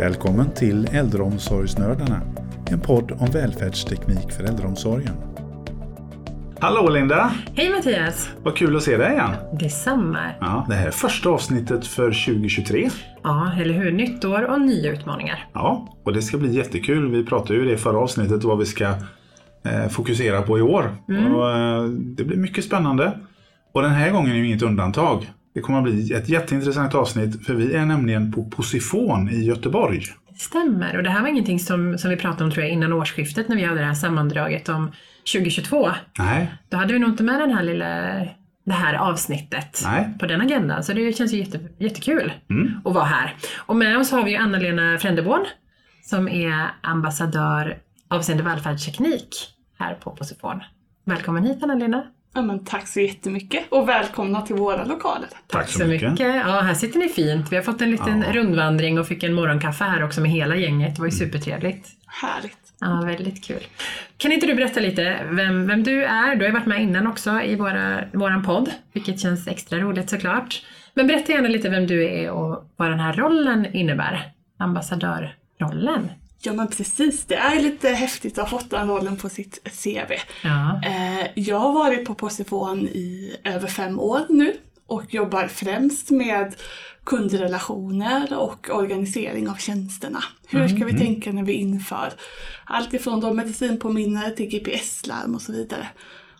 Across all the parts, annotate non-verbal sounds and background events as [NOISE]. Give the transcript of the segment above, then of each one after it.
Välkommen till Äldreomsorgsnördarna, en podd om välfärdsteknik för äldreomsorgen. Hallå Linda! Hej Mattias! Vad kul att se dig igen! Detsamma! Ja, det här är första avsnittet för 2023. Ja, eller hur? Nytt år och nya utmaningar. Ja, och det ska bli jättekul. Vi pratade ju i det förra avsnittet vad vi ska eh, fokusera på i år. Mm. Och, eh, det blir mycket spännande. Och den här gången är ju inget undantag. Det kommer att bli ett jätteintressant avsnitt för vi är nämligen på Posifon i Göteborg. Stämmer. Och det här var ingenting som, som vi pratade om tror jag innan årsskiftet när vi hade det här sammandraget om 2022. Nej, Då hade vi nog inte med den här lilla, det här avsnittet Nej. på den agendan. Så det känns ju jätte, jättekul Mm. att vara här. Och med oss har vi ju Anna-Lena Frändeborn som är ambassadör avseende välfärdsteknik här på Posifon. Välkommen hit Anna-Lena. Ja, men tack så jättemycket och välkomna till våra lokaler. tack så mycket. Ja, här sitter ni fint. Vi har fått en liten Ja. rundvandring och fick en morgonkaffe här också med hela gänget. Det var ju supertrevligt. Härligt. Ja, väldigt kul. Kan inte du berätta lite vem, vem du är? Du har ju varit med innan också i våra, våran podd, vilket känns extra roligt såklart. Men berätta gärna lite vem du är och vad den här rollen innebär. Ambassadörrollen. Ja men precis, det är lite häftigt att ha fått den rollen på sitt CV. Ja. Eh, jag har varit på Posifon i över fem år nu och jobbar främst med kundrelationer och organisering av tjänsterna. Hur ska vi tänka när vi inför allt ifrån då medicinpåminnare till GPS-larm och så vidare.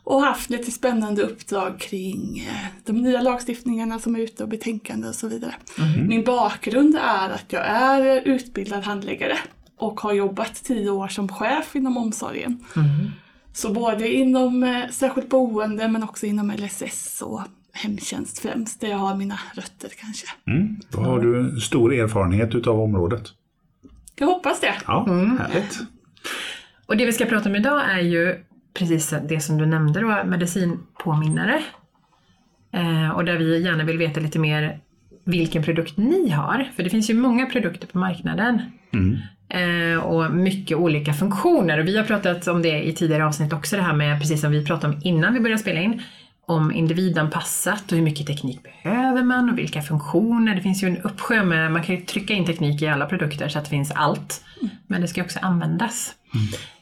Och haft lite spännande uppdrag kring eh, de nya lagstiftningarna som är ute och betänkande och så vidare. Min bakgrund är att jag är utbildad handläggare och har jobbat tio år som chef inom omsorgen. Så både inom eh, särskilt boende men också inom LSS och hemtjänst främst, där jag har mina rötter kanske. Mm. Då har du stor erfarenhet utav området. Jag hoppas det. Ja, härligt. Och det vi ska prata om idag är ju precis det som du nämnde då, medicinpåminnare. Eh, och där vi gärna vill veta lite mer vilken produkt ni har. För det finns ju många produkter på marknaden. Mm. Eh, och mycket olika funktioner. Och vi har pratat om det i tidigare avsnitt också, det här med, precis som vi pratade om innan vi började spela in, om individanpassat och hur mycket teknik behöver man och vilka funktioner. Det finns ju en uppsjö med, man kan ju trycka in teknik i alla produkter så att det finns allt. Men det ska också användas.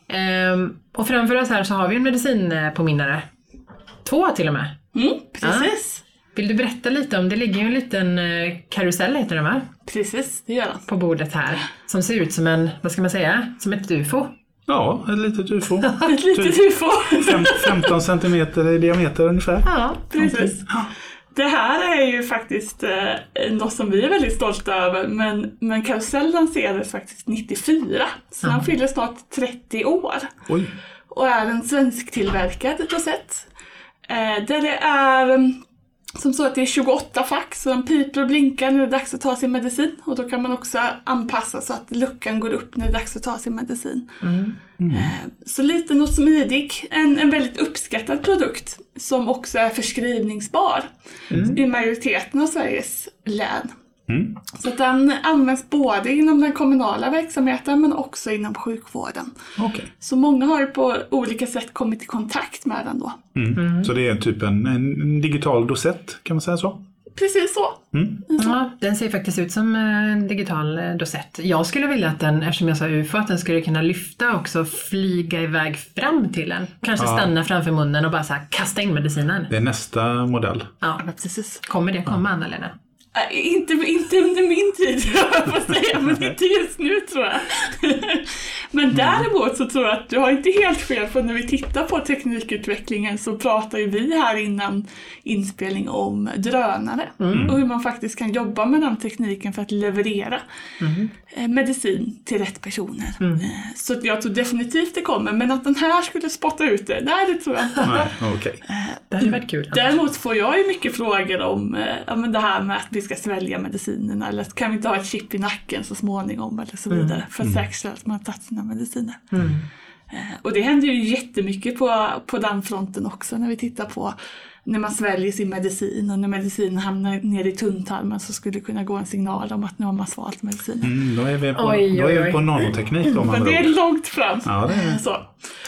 Ehm, och framför oss här så har vi en medicinpåminnare. Två till och med. Mm, precis. Vill du berätta lite om, det ligger ju en liten eh, karusell heter den va? Precis, det gör den. På bordet här. Som ser ut som en, vad ska man säga, som ett ufo. Ja, ett litet ufo. [LAUGHS] Ett litet Typ ufo. fem- 15 centimeter i diameter ungefär. Ja, Precis. Det här är ju faktiskt eh, något som vi är väldigt stolta över, men, men Karusell lanserades faktiskt 94, så Ja. den fyller snart 30 år. Oj. och är en svensktillverkad rosett. Eh, där det är mm, som så att det är 28 fack, så den piper och blinkar när det är dags att ta sin medicin. Och då kan man också anpassa så att luckan går upp när det är dags att ta sin medicin. Eh, så liten och smidig. En, en väldigt uppskattad produkt som också är förskrivningsbar i majoriteten av Sveriges län. Mm. Så att den används både inom den kommunala verksamheten men också inom sjukvården. Okej. Så många har på olika sätt kommit i kontakt med den då. Mm. Så det är typ en, en digital dosett, kan man säga så? Precis så. Ja, den ser faktiskt ut som en digital eh, dosett. Jag skulle vilja att den, eftersom jag sa UFO, att den skulle kunna lyfta också och flyga iväg fram till en. Kanske Ja. stanna framför munnen och bara så här kasta in medicinen. Det är nästa modell. Ja, Ja, precis. kommer det komma Anna-Lena? Inte, inte under min tid, [LAUGHS] höll jag på att säga, men inte just nu tror jag men däremot så tror jag att du har inte helt fel, för när vi tittar på teknikutvecklingen så pratar ju vi här innan inspelning om drönare och hur man faktiskt kan jobba med den tekniken för att leverera eh, medicin till rätt personer. Eh, Så jag tror definitivt det kommer, men att den här skulle spotta ut det, nej det tror jag inte. Nej, okej. Det hade varit kul. Däremot får jag ju mycket frågor om eh, ja, men det här med att vi ska svälja medicinerna eller kan vi inte ha ett chip i nacken så småningom eller så vidare för att säkerställa att man har tagit sina mediciner. Eh, Och det händer ju jättemycket på, på den fronten också när vi tittar på när man sväljer sin medicin och när medicinen hamnar ner i tunntarmen så skulle det kunna gå en signal om att nu har man svalt medicinen. Mm, då är vi på, Oj, då är oj, vi på nanoteknik då, Men det är långt fram. Ja, är. Så.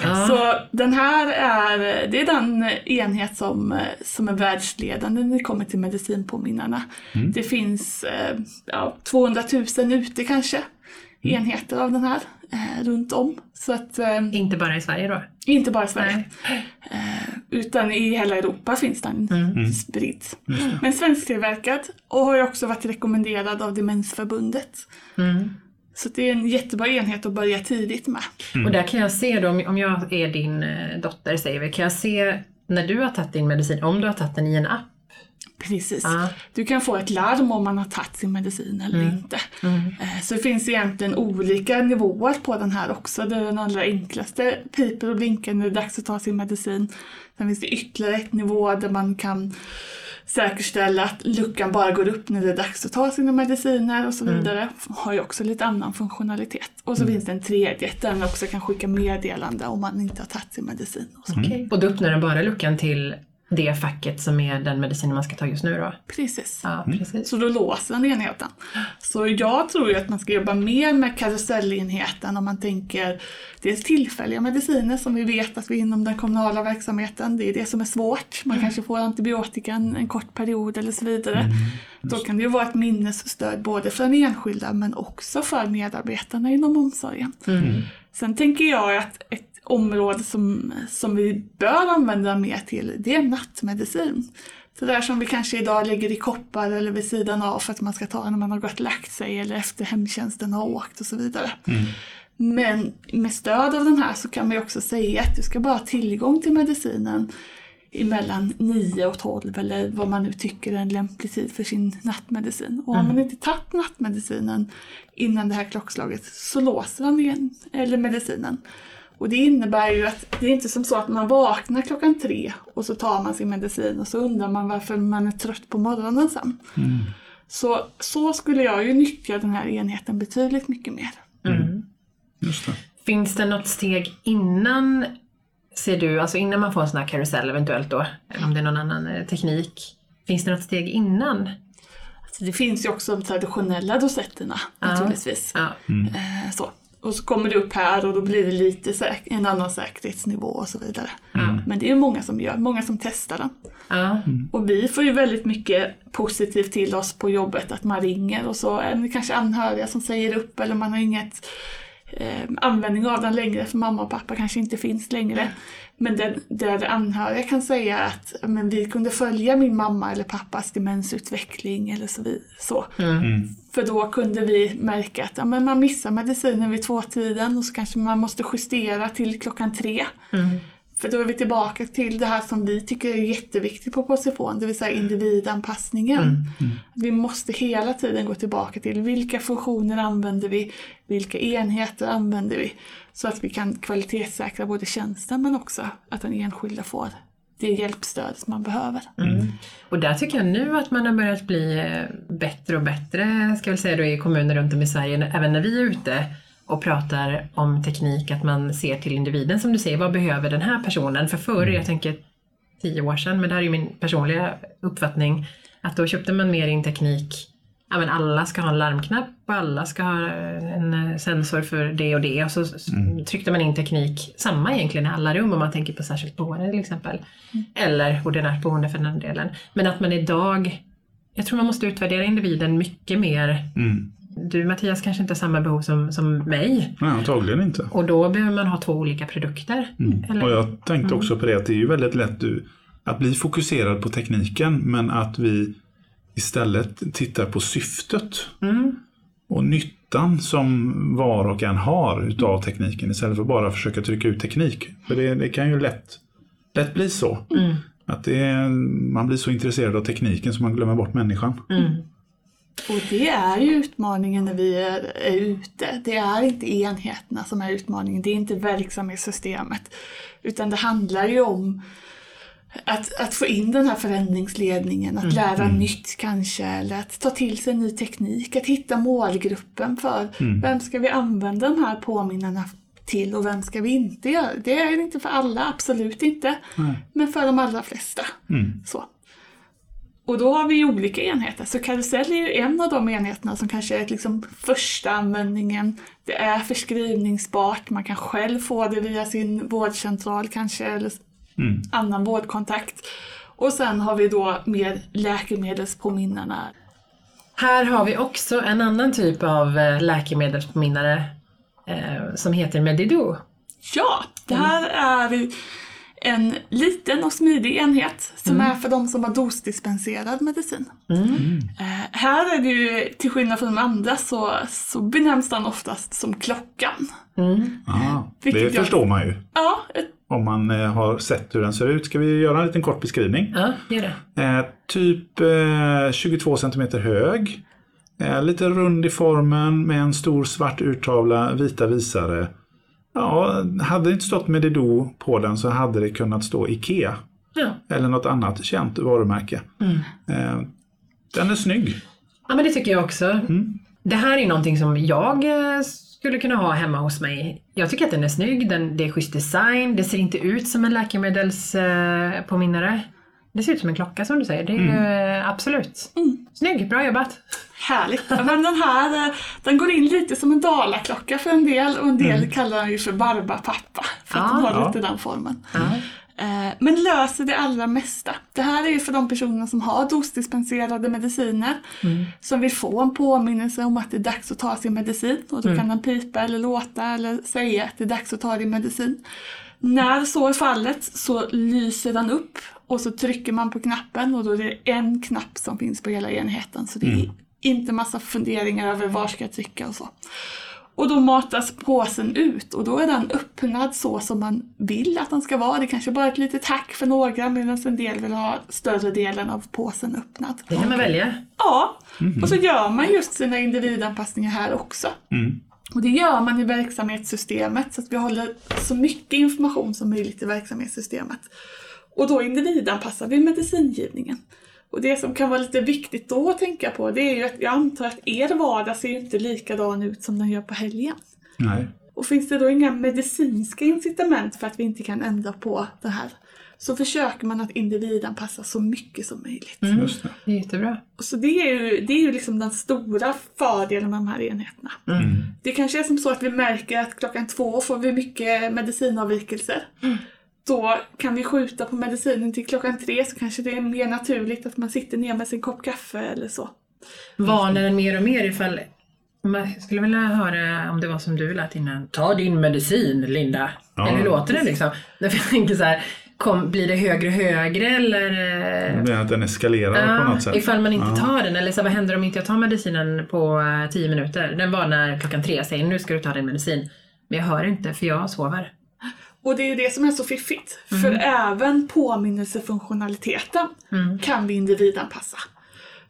Ja. så den här är, det är den enhet som, som är världsledande när det kommer till medicinpåminnarna. Mm. Det finns eh, ja, 200 000 ute kanske, Mm. enheter av den här eh, runt om. Så att, eh, Inte bara i Sverige då? inte bara i Sverige. Eh, utan i hela Europa finns den Mm. spridd. Men svensktillverkad och har ju också varit rekommenderad av Demensförbundet. Mm. Så det är en jättebra enhet att börja tidigt med. Och där kan jag se då, om- om jag är din eh, dotter säger vi, kan jag se när du har tagit din medicin, om du har tagit den i en app? Precis. Ja. Du kan få ett larm om man har tagit sin medicin eller inte. Eh, Så det finns egentligen olika nivåer på den här också. Det är den allra enklaste piper och blinkar när det är dags att ta sin medicin. Sen finns det ytterligare ett nivå där man kan säkerställa att luckan bara går upp när det är dags att ta sina mediciner och så vidare. Har ju också lite annan funktionalitet. Och så finns det en tredje där den också kan skicka meddelande om man inte har tagit sin medicin. Och så. Okej. Och då öppnar den bara luckan till det facket som är den medicinen man ska ta just nu då? Precis. Ja, precis. Så då låser den enheten. Så jag tror ju att man ska jobba mer med karusellenheten om man tänker dels tillfälliga mediciner som vi vet att vi inom den kommunala verksamheten, det är det som är svårt. Man kanske får antibiotika en, en kort period eller så vidare. Då kan det ju vara ett minnesstöd både för den enskilda men också för medarbetarna inom omsorgen. Sen tänker jag att ett område som, som vi bör använda mer till, det är nattmedicin. Så där som vi kanske idag lägger i koppar eller vid sidan av för att man ska ta när man har gått och lagt sig eller efter hemtjänsten har åkt och så vidare. Men med stöd av den här så kan man också säga att du ska bara ha tillgång till medicinen emellan 9 och 12 eller vad man nu tycker är en lämplig tid för sin nattmedicin. Och har man inte tagit nattmedicinen innan det här klockslaget så låser den igen, eller medicinen. Och det innebär ju att det är inte som så att man vaknar klockan tre och så tar man sin medicin och så undrar man varför man är trött på morgonen sen. Så, så skulle jag ju nyttja den här enheten betydligt mycket mer. Just det. Finns det något steg innan, ser du, alltså innan man får en sån här karusell eventuellt då, eller om det är någon annan eh, teknik, finns det något steg innan? Så det finns ju också de traditionella dosetterna naturligtvis. Ja. Eh, så. Och så kommer det upp här och då blir det lite säk- en annan säkerhetsnivå och så vidare. Men det är ju många som gör, många som testar den. Ja. Och vi får ju väldigt mycket positivt till oss på jobbet att man ringer och så är det kanske anhöriga som säger upp eller man har inget eh, användning av den längre för mamma och pappa kanske inte finns längre. Men där, där anhöriga kan säga att men vi kunde följa min mamma eller pappas demensutveckling eller så. Vi, så. För då kunde vi märka att ja, men man missar medicinen vid tvåtiden och så kanske man måste justera till klockan tre. För då är vi tillbaka till det här som vi tycker är jätteviktigt på Posifon, det vill säga individanpassningen. Vi måste hela tiden gå tillbaka till vilka funktioner använder vi, vilka enheter använder vi, så att vi kan kvalitetssäkra både tjänsten men också att den enskilda får det hjälpstöd som man behöver. Och där tycker jag nu att man har börjat bli eh, bättre och bättre, ska jag väl säga då i kommuner runt om i Sverige, även när vi är ute och pratar om teknik, att man ser till individen som du säger, vad behöver den här personen? För förr, jag tänker tio år sedan, men det här är ju min personliga uppfattning, att då köpte man mer in teknik, ja men alla ska ha en larmknapp och alla ska ha en sensor för det och det och så s- tryckte man in teknik, samma egentligen i alla rum om man tänker på särskilt boende till exempel. Eller ordinärt boende för den delen. Men att man idag, jag tror man måste utvärdera individen mycket mer. Mm. Du Mattias kanske inte har samma behov som, som mig Nej, antagligen inte. och då behöver man ha två olika produkter. Eller? Och jag tänkte också på det att det är ju väldigt lätt du, att bli fokuserad på tekniken men att vi istället tittar på syftet Mm. och nyttan som var och en har utav tekniken istället för bara försöka trycka ut teknik. För det, det kan ju lätt, lätt bli så. Mm. Att är, man blir så intresserad av tekniken så man glömmer bort människan. Mm. Och det är ju utmaningen när vi är, är ute. Det är inte enheterna som är utmaningen, det är inte verksamhetssystemet. Utan det handlar ju om att, att få in den här förändringsledningen, att lära nytt kanske, eller att ta till sig ny teknik, att hitta målgruppen för vem ska vi använda de här påminnarna till och vem ska vi inte göra det? Är inte för alla, absolut inte. Nej. Men för de allra flesta. Mm. Så. Och då har vi ju olika enheter. Så karusell är ju en av de enheterna som kanske är liksom första användningen. Det är förskrivningsbart, man kan själv få det via sin vårdcentral kanske, eller Mm. annan vårdkontakt. Och sen har vi då mer läkemedelspåminnarna. Här har vi också en annan typ av eh, läkemedelspåminnare eh, som heter Medido. Ja, det här är en liten och smidig enhet som är för de som har dosdispenserad medicin. Eh, här är det ju, till skillnad från de andra, så, så benämns den oftast som klockan. Ah, Vilket det jag- förstår man ju. Ja, Om man eh, har sett hur den ser ut. Ska vi göra en liten kort beskrivning? Ja, gör det. Eh, typ eh, 22 cm hög. Eh, lite rund i formen med en stor svart urtavla, vita visare. Ja, hade det inte stått Medido på den så hade det kunnat stå IKEA. Ja. Eller något annat känt varumärke. Eh, den är snygg. ja, men det tycker jag också. Det här är någonting som jag eh, skulle kunna ha hemma hos mig. Jag tycker att den är snygg, den, det är schysst design, det ser inte ut som en läkemedelspåminnare. Eh. Det ser ut som en klocka som du säger. Det är eh, absolut. Snygg, bra jobbat. Härligt. Men den här eh, den går in lite som en dalaklocka för en del och en del kallar den ju för barbapappa. För att den Ja. har Ja. lite den formen. Eh, Men löser det allra mesta. Det här är ju för de personerna som har dosdispenserade mediciner. Som vill få en påminnelse om att det är dags att ta sin medicin. Och då kan den pipa eller låta eller säga att det är dags att ta din medicin. När så är fallet så lyser den upp och så trycker man på knappen och då är det en knapp som finns på hela enheten. Så det är inte massa funderingar över var ska jag trycka och så. Och då matas påsen ut och då är den öppnad så som man vill att den ska vara. Det kanske bara är ett litet hack för några medan en del vill ha större delen av påsen öppnad. Det kan man välja. Ja, och så gör man just sina individanpassningar här också. Mm. Och det gör man i verksamhetssystemet så att vi håller så mycket information som möjligt i verksamhetssystemet. Och då individanpassar vi medicingivningen. Och det som kan vara lite viktigt då att tänka på det är ju att jag antar att er vardag ser ju inte likadan ut som den gör på helgen. Nej. Och finns det då inga medicinska incitament för att vi inte kan ändra på det här så försöker man att individanpassa så mycket som möjligt. Just det. Det är jättebra. Och Så det är ju, det är ju liksom den stora fördelen med de här enheterna. Det kanske är som så att vi märker att klockan två får vi mycket medicinavvikelser. Då kan vi skjuta på medicinen till klockan tre så kanske det är mer naturligt att man sitter ner med sin kopp kaffe eller så. Den mer och mer ifall... Man skulle vilja höra om det var som du lät innan. Ta din medicin Linda. Ja. Eller hur låter det liksom? [LAUGHS] Jag tänker så här, kom, blir det högre och högre eller? eh, Det blir att den eskalerar på något sätt. ifall man inte Ja. tar den. Eller så, vad händer om inte jag tar medicinen på eh, 10 minuter? Den var när klockan tre säger nu ska du ta din medicin. Men jag hör inte för jag sover. Och det är ju det som är så fiffigt. För även påminnelsefunktionaliteten kan vi individanpassa.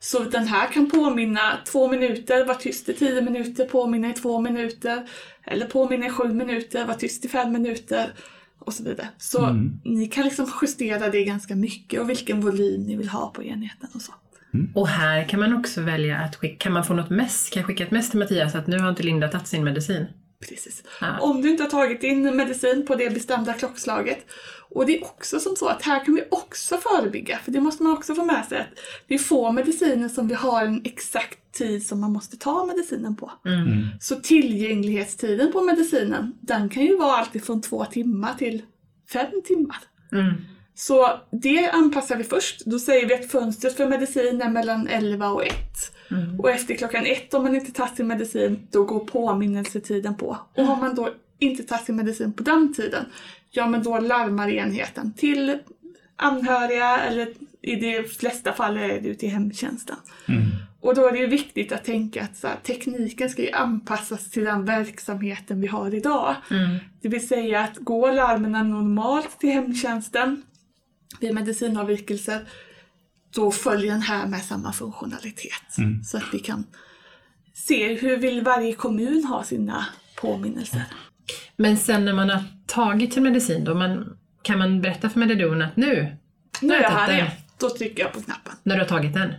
Så den här kan påminna två minuter, var tyst i tio minuter, påminna i två minuter. Eller påminna i sju minuter, var tyst i fem minuter. Och så vidare. Så ni kan liksom justera det ganska mycket och vilken volym ni vill ha på enheten och så. Och här kan man också välja att skicka, kan man få något mess? Kan jag skicka ett mess till Mattias att nu har inte Linda tagit sin medicin? Precis. Ja. Om du inte har tagit din medicin på det bestämda klockslaget. Och det är också som så att här kan vi också förebygga, för det måste man också få med sig att det är få mediciner som vi har en exakt tid som man måste ta medicinen på. Så tillgänglighetstiden på medicinen, den kan ju vara alltid från två timmar till fem timmar. Mm. Så det anpassar vi först. Då säger vi att fönstret för medicin är mellan 11 och 1. Och efter klockan 1 om man inte tagit sin medicin, då går påminnelsetiden på. Och har man då inte tagit sin medicin på den tiden, ja men då larmar enheten till anhöriga eller i de flesta fall är det ju till hemtjänsten. Och då är det ju viktigt att tänka att här, tekniken ska ju anpassas till den verksamheten vi har idag. Det vill säga att går larmen normalt till hemtjänsten vid medicinavvikelser, då följer den här med samma funktionalitet. Så att vi kan se hur vill varje kommun ha sina påminnelser. Men sen när man har tagit sin medicin då, man, kan man berätta för Medidon att nu, Nu är har jag här igen. den. Då trycker jag på knappen. när du har tagit den?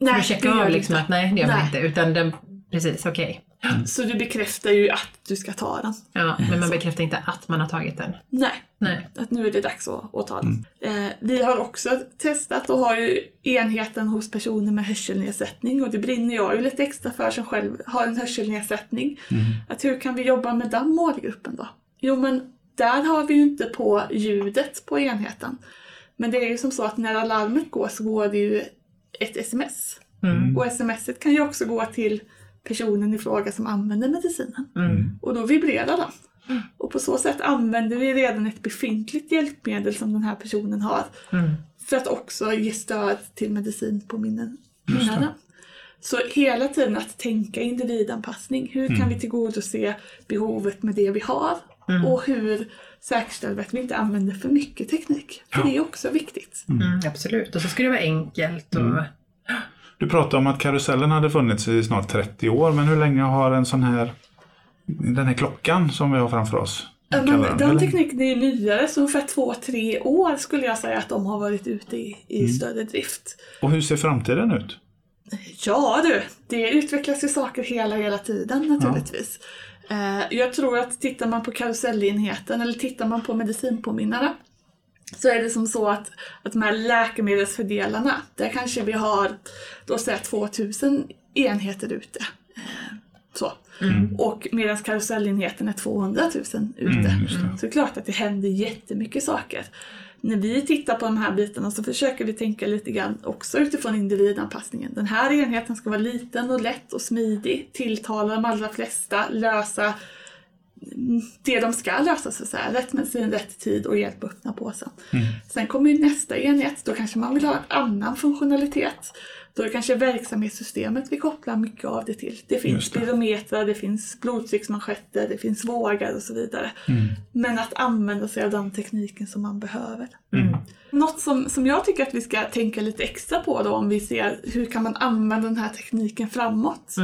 Nej, För att checka det gör av det liksom inte. att nej, det gör man Nej. inte. Utan den, precis, okej. Så du bekräftar ju att du ska ta den. Ja, men man bekräftar inte att man har tagit den. Nej, Nej. att nu är det dags att, att ta den. Eh, vi har också testat och har ju enheten hos personer med hörselnedsättning och det brinner jag ju lite extra för som själv har en hörselnedsättning. Att hur kan vi jobba med den målgruppen då? Jo men där har vi ju inte på ljudet på enheten. Men det är ju som så att när alarmet går så går det ju ett sms. Och smset kan ju också gå till personen i fråga som använder medicinen. Och då vibrerar den. Och på så sätt använder vi redan ett befintligt hjälpmedel som den här personen har för att också ge stöd till medicinpåminnanden. Så hela tiden att tänka individanpassning. Hur kan vi tillgodose behovet med det vi har? Och hur säkerställer vi att vi inte använder för mycket teknik? För det är också viktigt. Mm, absolut. Och så ska det vara enkelt. Och... [GASPS] Du pratade om att karusellen hade funnits i snart 30 år, men hur länge har en sån här, den här klockan som vi har framför oss? Ja, men den, den tekniken är nyare, så ungefär två, tre år skulle jag säga att de har varit ute i, i större drift. Och hur ser framtiden ut? Ja du, det utvecklas ju saker hela, hela tiden naturligtvis. Eh, jag tror att tittar man på karusellenheten eller tittar man på medicinpåminnare så är det som så att, att de här läkemedelsfördelarna, där kanske vi har då jag 2000 enheter ute. Så. Och medan karusellenheten är 200 000 ute. Mm, det. Så det är klart att det händer jättemycket saker. När vi tittar på de här bitarna så försöker vi tänka lite grann också utifrån individanpassningen. Den här enheten ska vara liten och lätt och smidig, tilltala de allra flesta, lösa mm, det de ska lösa så att säga. Rätt medicin, rätt tid och hjälp att öppna påsen. Sen kommer ju nästa enhet, då kanske man vill ha en annan funktionalitet. Då är det kanske verksamhetssystemet vi kopplar mycket av det till. Det finns spirometrar, det finns blodtrycksmanschetter, det finns vågar och så vidare. Mm. Men att använda sig av den tekniken som man behöver. Något som, som jag tycker att vi ska tänka lite extra på då om vi ser hur kan man använda den här tekniken framåt.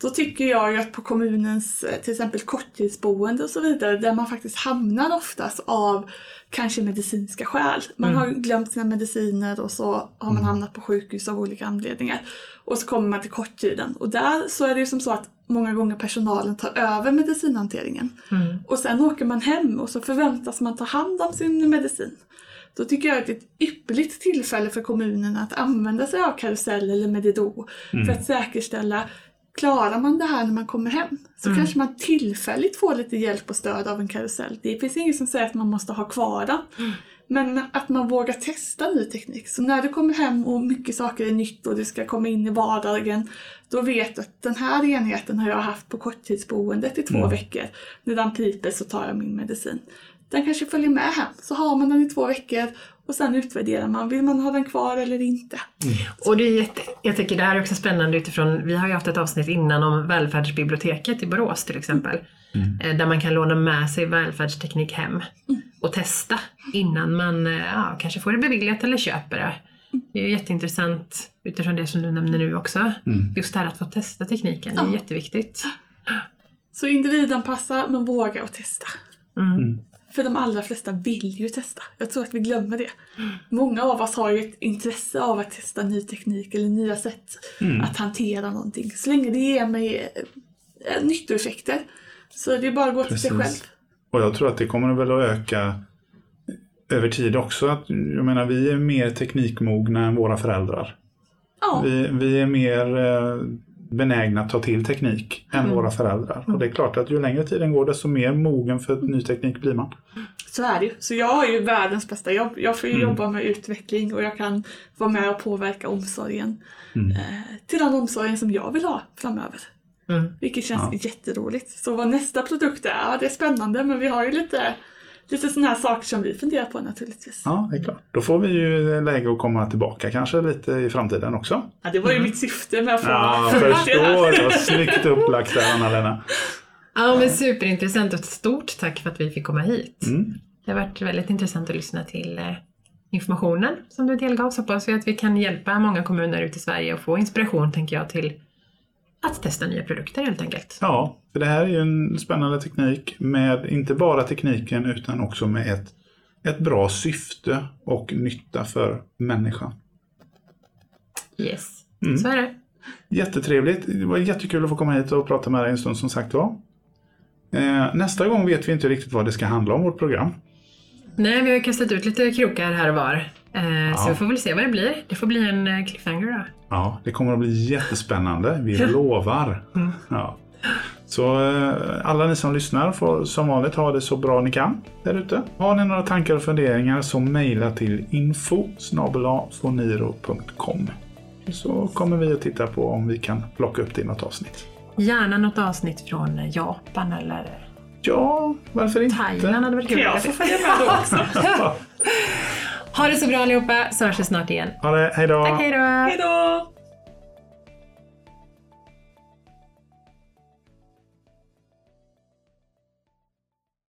Då tycker jag ju att på kommunens eh, till exempel korttidsboende och så vidare där man faktiskt hamnar oftast av kanske medicinska skäl. Man har glömt sina mediciner och så har man hamnat på sjukhus av olika anledningar. Och så kommer man till korttiden och där så är det ju som så att många gånger personalen tar över medicinhanteringen. Och sen åker man hem och så förväntas man ta hand om sin medicin. Då tycker jag att det är ett ypperligt tillfälle för kommunen att använda sig av karusell eller Medido för att säkerställa Klarar man det här när man kommer hem så kanske man tillfälligt får lite hjälp och stöd av en karusell. Det finns inget som säger att man måste ha kvar den. Men att man vågar testa ny teknik. Så när du kommer hem och mycket saker är nytt och du ska komma in i vardagen, då vet du att den här enheten har jag haft på korttidsboendet i två veckor. När den piper så tar jag min medicin. Den kanske följer med hem, så har man den i två veckor och sen utvärderar man. Vill man ha den kvar eller inte? Och det är jätte, jag tycker det här är också spännande utifrån, vi har ju haft ett avsnitt innan om välfärdsbiblioteket i Borås till exempel. Eh, Där man kan låna med sig välfärdsteknik hem och testa innan man eh, ja, kanske får det beviljat eller köper det. Det är jätteintressant utifrån det som du nämner nu också. Just det här att få testa tekniken, det är Ja. jätteviktigt. Så individanpassa men våga och testa. Mm. För de allra flesta vill ju testa. Jag tror att vi glömmer det. Många av oss har ju ett intresse av att testa ny teknik eller nya sätt att hantera någonting. Så länge det ger mig eh, nyttoeffekter så det är bara att gå till sig själv. Precis. Och jag tror att det kommer väl att öka över tid också. Att, jag menar, vi är mer teknikmogna än våra föräldrar. Ja, Vi, vi är mer eh, benägna att ta till teknik än våra föräldrar. Och det är klart att ju längre tiden går desto mer mogen för ny teknik blir man. så är det ju. Så jag har ju världens bästa jobb. Jag får ju jobba med utveckling och jag kan vara med och påverka omsorgen. Eh, till den omsorgen som jag vill ha framöver. Mm. Vilket känns jätteroligt. Så vad nästa produkt är, ja, det är spännande men vi har ju lite, lite sådana här saker som vi funderar på naturligtvis. Ja, det är klart. Då får vi ju läge att komma tillbaka kanske lite i framtiden också. Ja, det var ju mitt syfte med att få Ja, [LAUGHS] få det förstår. Vad snyggt upplagt där, Anna-Lena. Ja men superintressant och ett stort tack för att vi fick komma hit. Mm. Det har varit väldigt intressant att lyssna till eh, informationen som du delgav. Så hoppas vi att vi kan hjälpa många kommuner ute i Sverige och få inspiration, tänker jag, till att testa nya produkter helt enkelt. Ja, för det här är ju en spännande teknik med inte bara tekniken utan också med ett, ett bra syfte och nytta för människan. Yes, Mm. så är det. Jättetrevligt. Det var jättekul att få komma hit och prata med dig en stund som sagt var. Eh, nästa gång vet vi inte riktigt vad det ska handla om, vårt program. Nej, vi har kastat ut lite krokar här och var. Eh, Så vi får väl se vad det blir. Det får bli en eh, cliffhanger då. Ja, det kommer att bli jättespännande. Vi lovar. Ja. Så eh, alla ni som lyssnar får som vanligt ha det så bra ni kan där ute. Har ni några tankar och funderingar så mejla till info så kommer vi att titta på om vi kan plocka upp det i något avsnitt. Gärna något avsnitt från Japan eller Ja, varför inte? Thailand hade varit kul. Jag får följa med då också. [LAUGHS] [LAUGHS] Ha det så bra allihopa, så hörs vi snart igen. Ha det, hej då! Tack, hej då! Hej då!